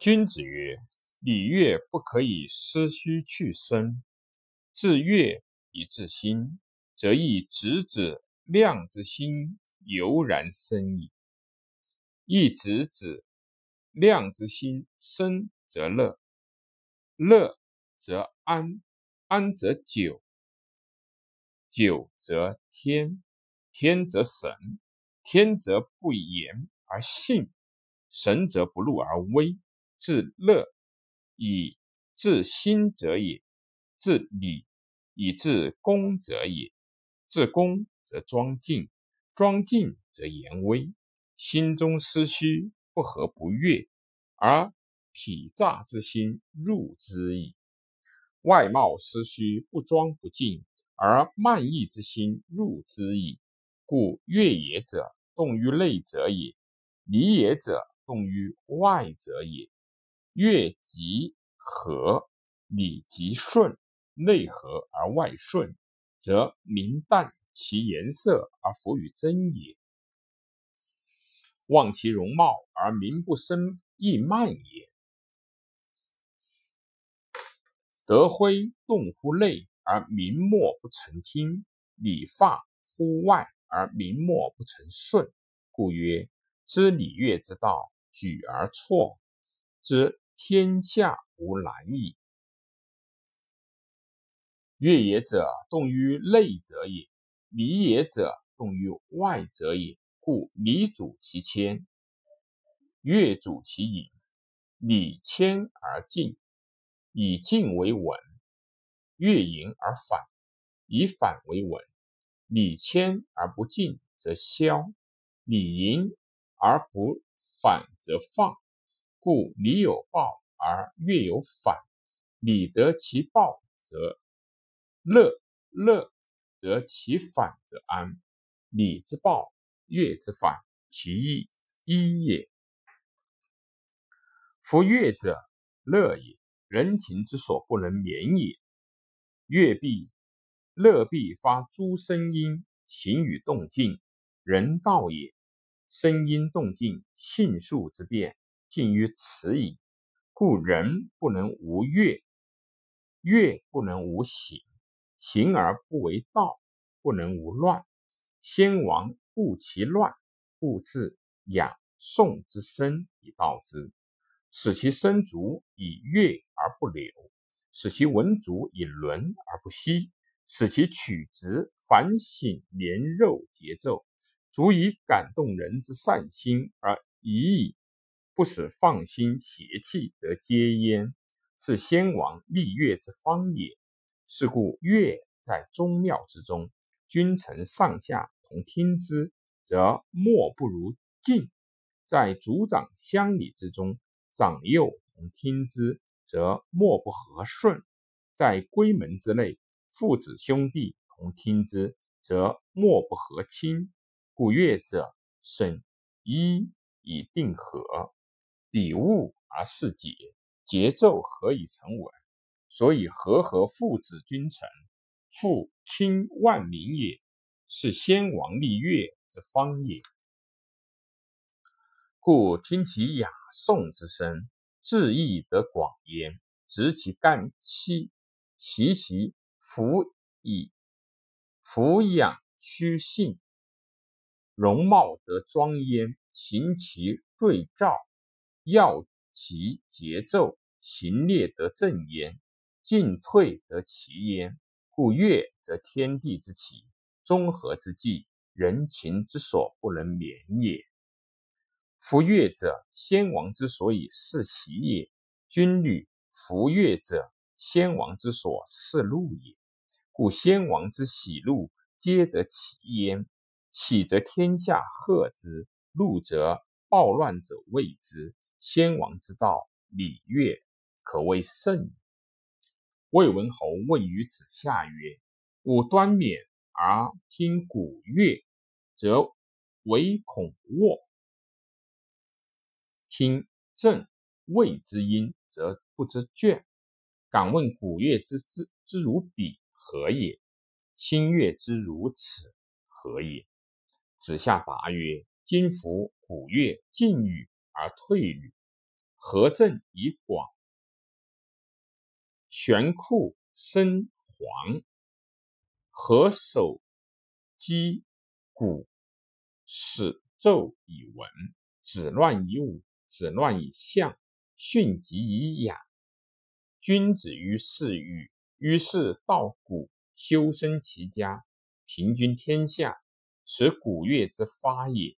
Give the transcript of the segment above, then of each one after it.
君子曰：“礼乐不可以失虚去声。至乐以治心，则亦直指量之心油然生矣。亦直指量之心生则乐，乐则安，安则久，久则天，天则神，天则不言而信，神则不怒而威。”治乐以治心者也，治礼以治恭者也。治恭则庄敬，庄敬则严威。心中思虚，不和不悦，而痞诈之心入之矣。外貌思虚，不庄不敬，而慢意之心入之矣。故悦也者，动于内者也；礼也者，动于外者也。乐极和，礼极顺，内和而外顺，则明淡其颜色而浮于真也；望其容貌而名不生，亦慢也。德辉动乎内而明默不成听，礼发乎外而明默不成顺。故曰：知礼乐之道，举而错之。天下无难矣。乐也者，动于内者也；礼也者，动于外者也。故礼主其谦，乐主其隐。礼谦而敬，以敬为稳；乐隐而反，以反为稳。礼谦而不敬则消，礼隐而不反则放。故礼有报而乐有反，礼得其报则乐，乐得其反则安。礼之报，乐之反，其义一也。夫乐者，乐也，人情之所不能免也。乐必乐必发诸声音，行与动静，人道也。声音动静，性数之变。近于此矣，故人不能无乐，乐不能无形，形而不为道，不能无乱。先王故其乱，故自养颂之声以道之，使其身足以乐而不流，使其文足以伦而不息，使其曲直反省连肉节奏，足以感动人之善心而已矣。不使放心邪气得接焉，是先王立乐之方也。是故乐在宗庙之中，君臣上下同听之，则莫不如敬；在族长乡里之中，长幼同听之，则莫不和顺；在闺门之内，父子兄弟同听之，则莫不和亲。故乐者，审一以定和。比物而事节，节奏何以成文？所以和合父子君臣，父亲万民也，是先王立乐之方也。故听其雅颂之声，志意得广焉；执其干戚，习其抚以抚养虚性，容貌得庄焉，行其锐兆。要其节奏，行列得正焉，进退得其焉。故乐则天地之气，中和之际，人情之所不能免也。夫乐者，先王之所以是喜也；军旅服乐者，先王之所是禄也。故先王之喜怒，皆得其焉。喜则天下贺之，怒则暴乱者畏之。先王之道，礼乐可谓甚。魏文侯问于子夏曰：“吾端冕而听鼓乐，则唯恐卧；听正谓之音，则不知倦。敢问鼓乐之之之如彼何也？新乐之如此何也？”子夏答曰：“今夫鼓乐进语。”而退语，合正以广，悬库生黄，合手击鼓，始奏以文，止乱以武，止乱以象，训疾以养。君子于事欲，于是道古，修身齐家，平均天下，此古乐之发也。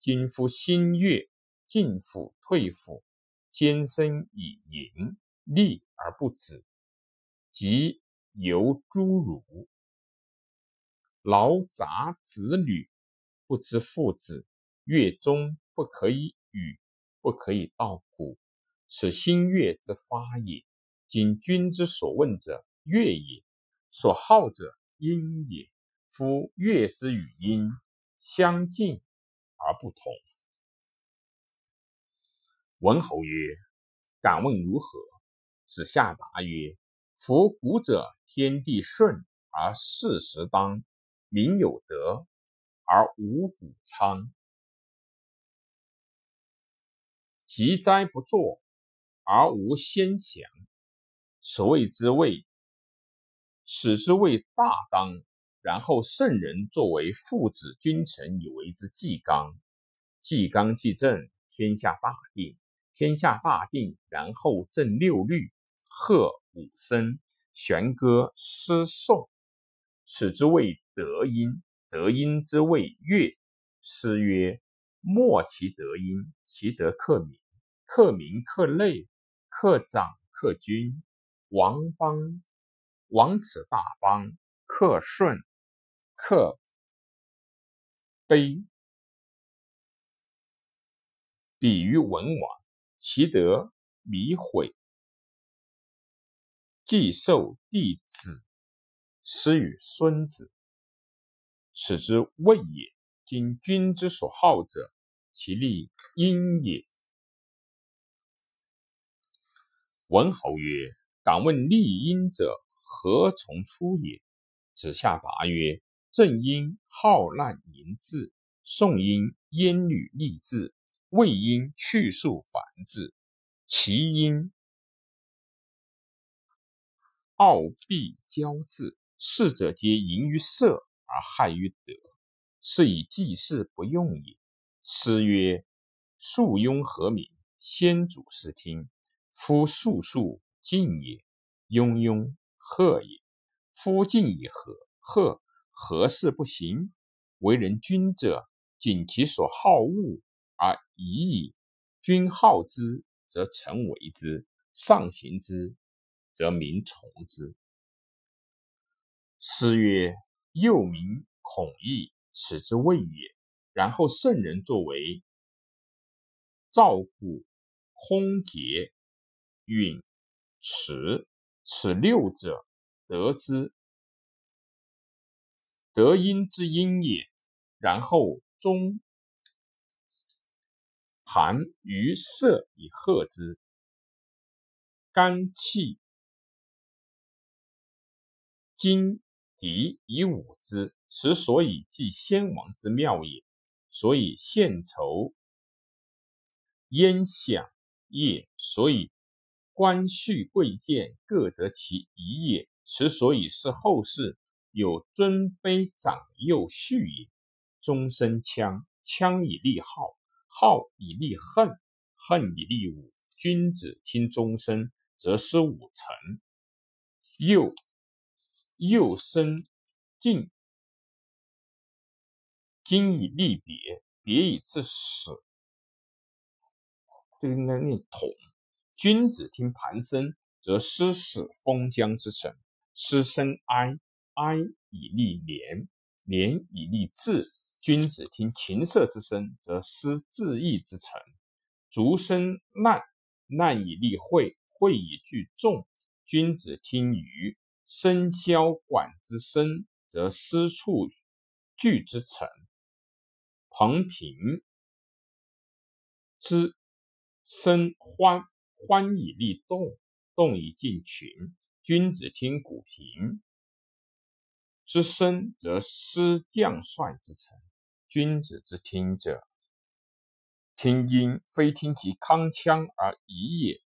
今夫新乐，进府退府，兼生以淫，利而不止，即由诸儒。劳杂子女，不知父子，乐中不可以语，不可以道古，此新乐之发也。今君之所问者，乐也；所好者，音也。夫乐之与音相近而不同。文侯曰：“敢问如何？”子夏答曰：“夫古者，天地顺而事时当，民有德而无谷仓；疾灾不作而无先祥。”此谓之谓，此之谓大当。然后圣人作为父子君臣，以为之纪纲。纪纲既正，天下大定。天下大定，然后正六律，和五声，弦歌诗颂。此之谓德音。德音之谓乐。诗曰：“莫其德音，其德克民。克民克类，克长克君。”王邦，王此大邦，克顺，克卑。比于文王，其德弥毁，既受弟子，师与孙子，此之谓也。今君之所好者，其利因也。文侯曰。敢问利因者何从出也？子夏答曰：正因好难淫志，宋音烟女立志，未因去数繁字，其因傲必骄字。四者皆淫于色而害于德，是以祭祀不用也。诗曰：肃雍和鸣，先祖视听。夫肃肃。静也，庸庸赫也。夫静以和，赫何事不行？为人君者，谨其所好恶而已矣。君好之，则臣为之；上行之，则民从之。诗曰：“又名孔义，此之谓也。”然后圣人作为赵古、空节、允。此此六者，得之得音之音也。然后中寒于色以和之，肝气金敌以武之。此所以祭先王之妙也。所以献酬焉享业，所以。官序贵贱各得其宜也，此所以是后世有尊卑长幼序也。终身羌，羌以立号，好以立恨，恨以立武。君子听终身，则思五成。又又生敬，今以立别，别以至死。这个应该念统。君子听盘声，则思死封疆之臣；失生哀，哀以立廉，廉以立志。君子听琴瑟之声，则思治意之诚；卒生难，难以立会，会以聚众。君子听舆笙箫管之声，则思处聚之臣；彭平之声欢。欢以立动，动以进群。君子听鼓平之声，则思将帅之臣；君子之听者，听音非听其康腔而已也，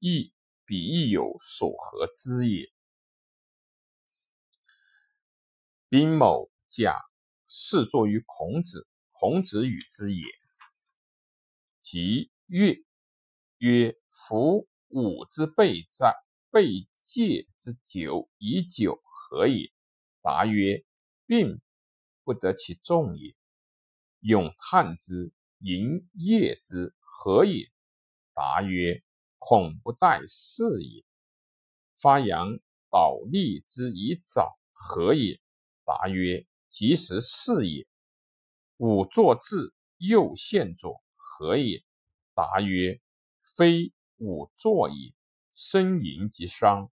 亦彼亦有所合之也。宾某甲侍坐于孔子，孔子与之也。即曰：曰夫吾之备在备戒之久以久何也？答曰：并不得其众也。咏叹之。营业之何也？答曰：恐不待事也。发扬导利之以早何也？答曰：及时事也。吾作至右现左何也？答曰：非吾作也。生淫及伤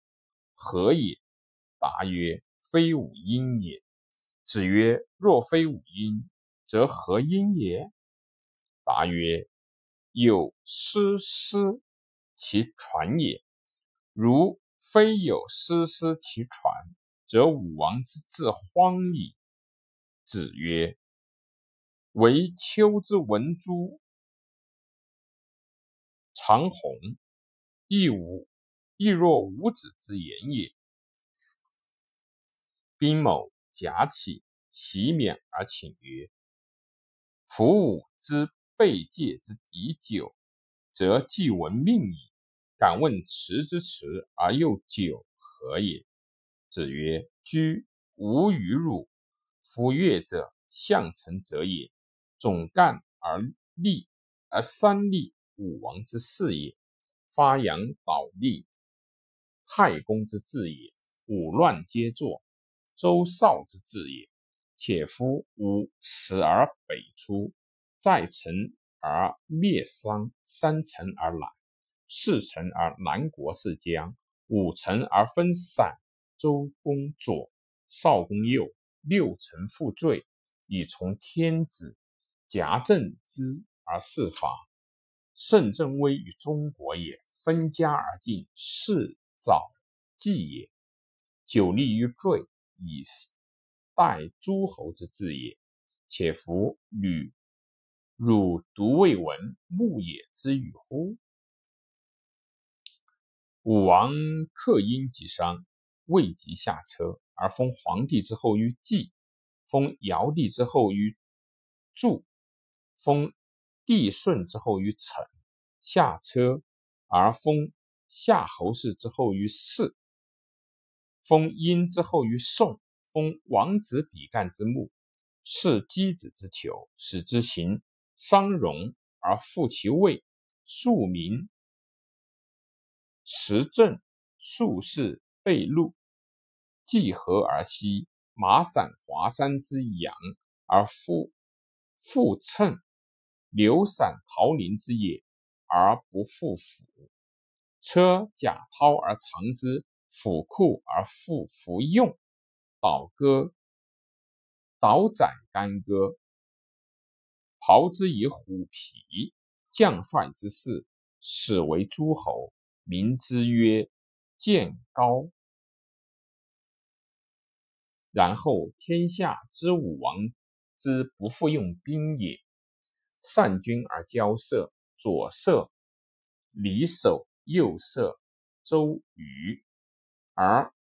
何也？答曰：非吾因也。子曰：若非吾因，则何因也？答曰：有师师其传也。如非有师师其传，则武王之志荒矣。子曰：惟丘之文诸、长虹，亦无亦若吾子之言也。宾某假起，其免而请曰：夫吾之。备戒之已久，则既闻命矣。敢问持之持而又久何也？子曰：居无与辱。夫乐者，相成者也。总干而立，而三立，武王之事也。发扬导立，太公之治也。五乱皆作，周少之治也。且夫吾死而北出。在成而灭商，三成而南，四成而南国是江，五成而分散。周公左，少公右，六成负罪，以从天子，夹政之而事法。圣正威于中国也，分家而进，是早祭也。久立于罪，以拜诸侯之志也。且夫吕。汝独未闻牧野之语乎？武王克殷及商，未及下车，而封皇帝之后于季，封尧帝之后于祝，封帝舜之后于成。下车而封夏侯氏之后于氏，封殷之后于宋，封王子比干之墓，视箕子之囚，使之行。商容而复其位，庶民持政，术士被禄，既和而息。马散华山之阳而复复乘，流散桃林之野而不复腐。车甲涛而藏之，府库而复服用。倒戈倒斩干戈。袍之以虎皮，将帅之士，始为诸侯，名之曰建高。然后天下之武王之不复用兵也，善军而交涉，左射李守，右射周瑜，而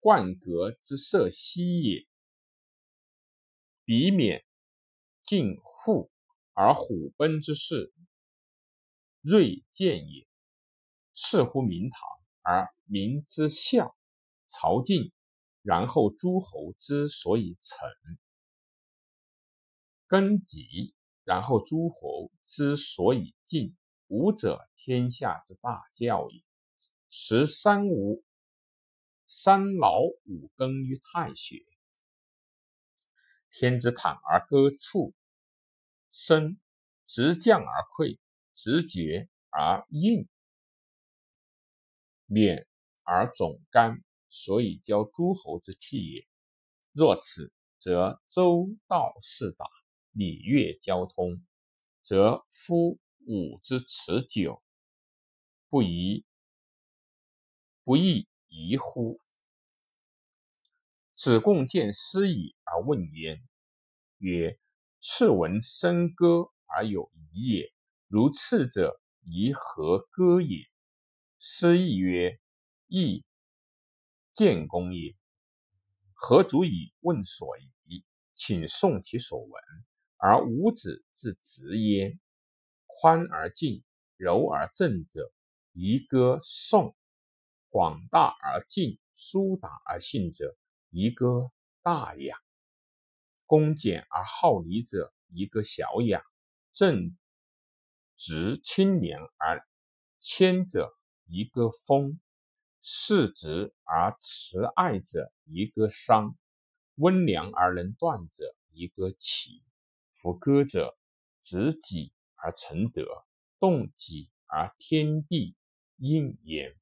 冠革之色兮也，彼免。进户而虎奔之势，锐见也。是乎明堂而民之孝，朝敬，然后诸侯之所以成；根基，然后诸侯之所以敬。武者，天下之大教也。十三五，三劳五更于太学，天之坦而歌处。生直降而溃，直绝而应，免而总干，所以教诸侯之器也。若此，则周道四达，礼乐交通，则夫武之持久，不宜不义宜乎？子贡见师矣而问焉，曰。次闻笙歌而有疑也。如次者，宜何歌也？师亦曰：“亦见公也。”何足以问所疑？请诵其所闻。而五子之直焉。宽而静，柔而正者，宜歌颂；广大而静，疏达而信者，一个大雅；恭俭而好礼者，一个小雅；正直清廉而谦者，一个风；适直而慈爱者，一个商；温良而能断者，一个齐。夫歌者，执己而成德，动己而天地应焉。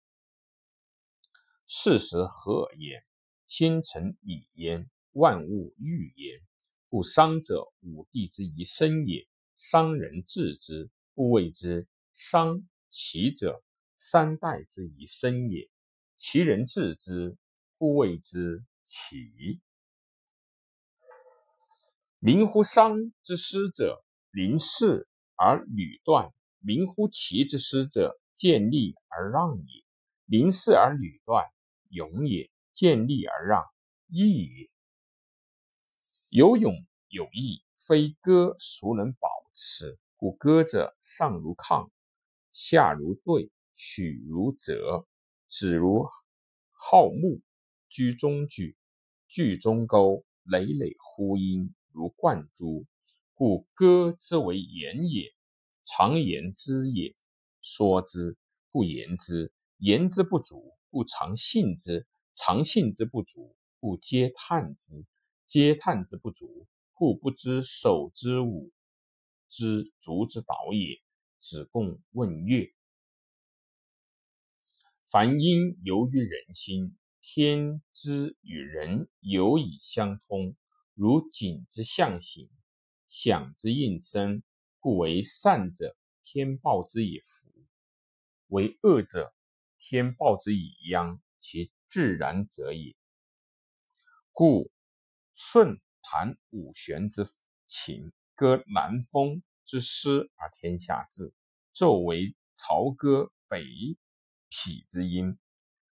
事时和尔焉，先成礼焉，万物欲焉。故商者，五帝之宜生也。商人治之，故谓之商；齐者，三代之宜生也。齐人治之，故谓之齐。民乎商之师者，临事而履断；民乎齐之师者，见利而让也。临事而履断，勇也；见利而让，义也。有勇有义，非歌孰能保持？故歌者，上如亢，下如兑，曲如折，止如号木，居中举，句中钩，累累呼应。如贯珠，故歌之为言也。常言之也，说之不言之，言之不足，故常信之；常信之不足，故皆叹之；皆叹之不足，故不知手之舞之足之蹈也。子贡问乐：凡因由于人心，天之与人有以相通。如景之象形，响之应声，故为善者，天报之以福；为恶者，天报之以殃。其自然者也。故舜弹五弦之琴，歌南风之诗而天下治；纣为朝歌北毘之音，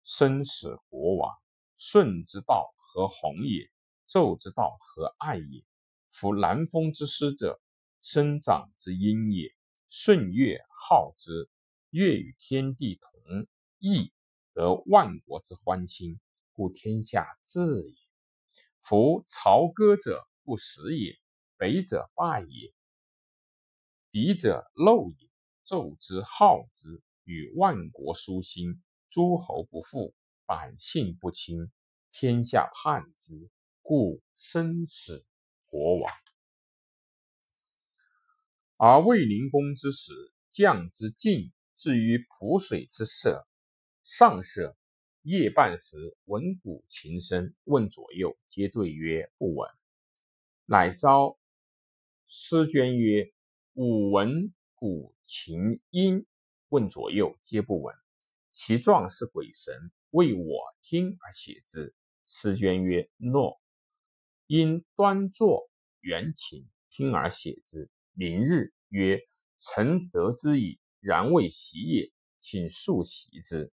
生死国王。舜之道何弘也？纣之道何爱也？夫南风之师者，生长之阴也。舜乐好之，乐与天地同义，得万国之欢心，故天下治也。夫朝歌者不食也，北者败也，敌者漏也。纣之好之，与万国舒心，诸侯不富，百姓不亲，天下叛之。故生死国王，而卫灵公之时，将之进，至于濮水之歃，上歃，夜半时，闻鼓琴声，问左右，皆对曰：“不闻。”乃召师捐曰：“吾闻鼓琴音。”问左右，皆不闻。其状是鬼神，为我听而写之。师捐曰：“诺。”因端坐圆琴，听而写之。明日曰：“臣得之矣，然未习也，请速习之。”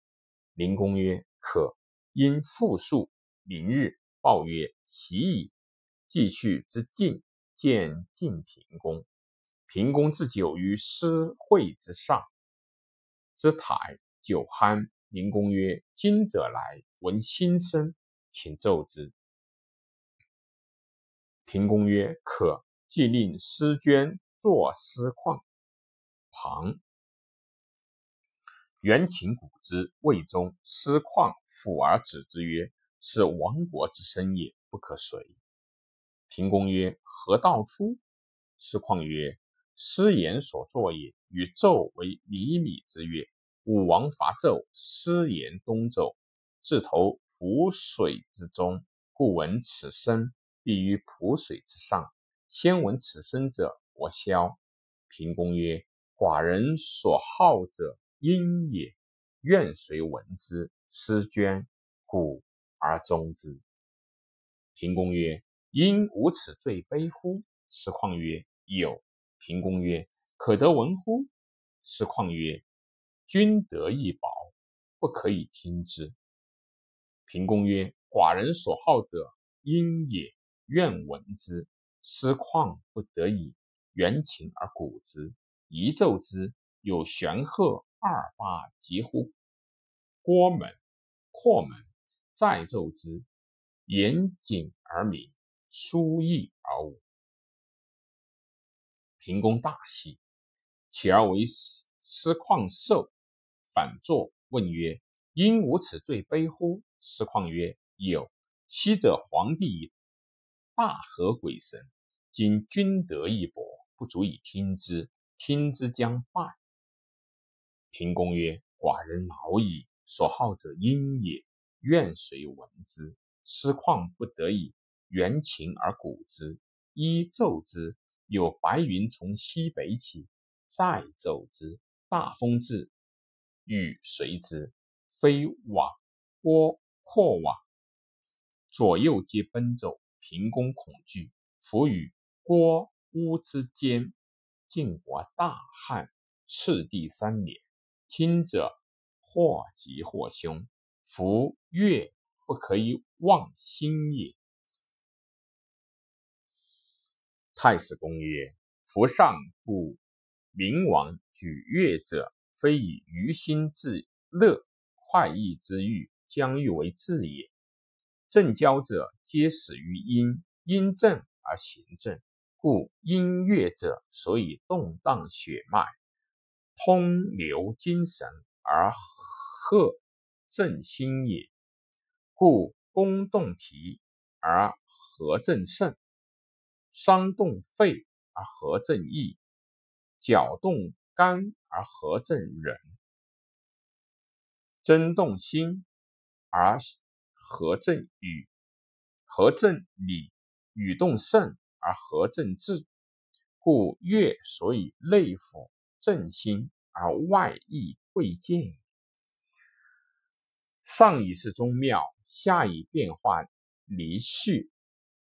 灵公曰：“可。”因复述。明日报曰：“习矣。”继续之进，见晋平公。平公置酒于诗会之上，之台酒酣。灵公曰：“今者来，闻新声，请奏之。”平公曰：“可。”即令诗娟作诗况旁，元秦古之。魏中，师况抚而止之曰：“是亡国之身也，不可随。”平公曰：“何道出？”师况曰：“师言所作也。与纣为厘米之约。武王伐纣，师言东走，自投濮水之中，故闻此声。”必于濮水之上，先闻此声者，国消。平公曰：“寡人所好者音也，愿随闻之。”师捐，鼓而终之。平公曰：“因无此罪悲乎？”师况曰：“有。”平公曰：“可得闻乎？”师旷曰：“君得一宝，不可以听之。”平公曰：“寡人所好者，因也，愿闻之。”师旷不得已，缘情而鼓之，一奏之，有玄鹤二八疾乎郭门、阔门，再奏之，严谨而明，疏易而无。平公大喜，起而为师师旷寿，反坐问曰：“因无此罪悲乎？”师旷曰：“有。昔者皇帝大和鬼神，今君得一薄，不足以听之，听之将败。”平公曰：“寡人老矣，所好者因也，愿随闻之。”师旷不得已，缘情而鼓之，一奏之。有白云从西北起，再奏之，大风至，雨随之，飞往郭阔往，左右皆奔走。平公恐惧，伏于郭屋之间，晋国大旱，赤地三年。听者或吉或凶，夫乐不可以忘心也。太史公曰：“夫上不明王举乐者，非以于心自乐，快意之欲，将欲为治也。正交者，皆始于阴，阴正而行正，故阴乐者，所以动荡血脉，通流精神而和正心也。故攻动脾而和正肾。”伤动肺而和正意，绞动肝而和正人，真动心而和正语，和正理，语动肾而和正志。故月所以内府正心而外益贵贱上以是宗庙，下以变化离序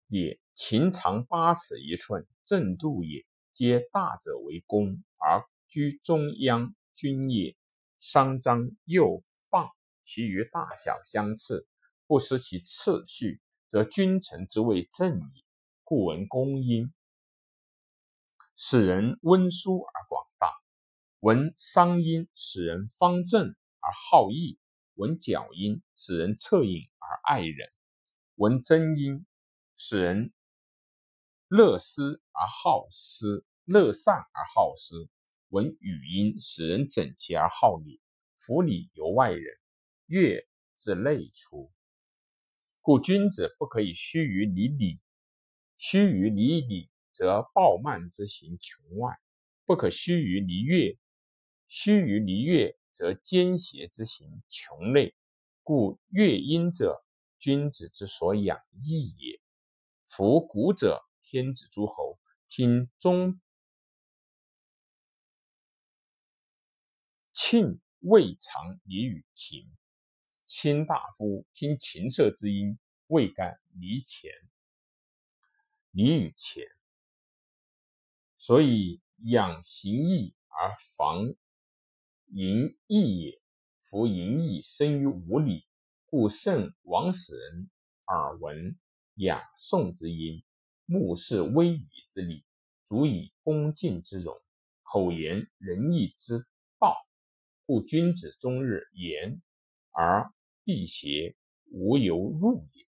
也。秦长八尺一寸，正度也。皆大者为公，而居中央君也。商章右傍，其余大小相次，不失其次序，则君臣之位正矣。故闻公音，使人温书而广；闻商音，使人方正而好义；闻角音，使人恻隐而爱人；闻真音，使人。乐思而好思，乐善而好施。闻语音，使人整齐而好礼。夫礼由外人，乐自内出。故君子不可以虚于离礼，虚于离礼，则暴慢之行穷外；不可虚于离乐，虚于离乐，则奸邪之行穷内。故乐音者，君子之所养义也。夫古者。天子诸侯听中庆未尝离与庭，卿大夫听琴瑟之音，未敢离前，离与前。所以养形义而防淫逸也。夫淫逸生于无礼，故圣王使人耳闻雅颂之音。目视威仪之礼，足以恭敬之容；口言仁义之道，故君子终日言而辟邪，无由入也。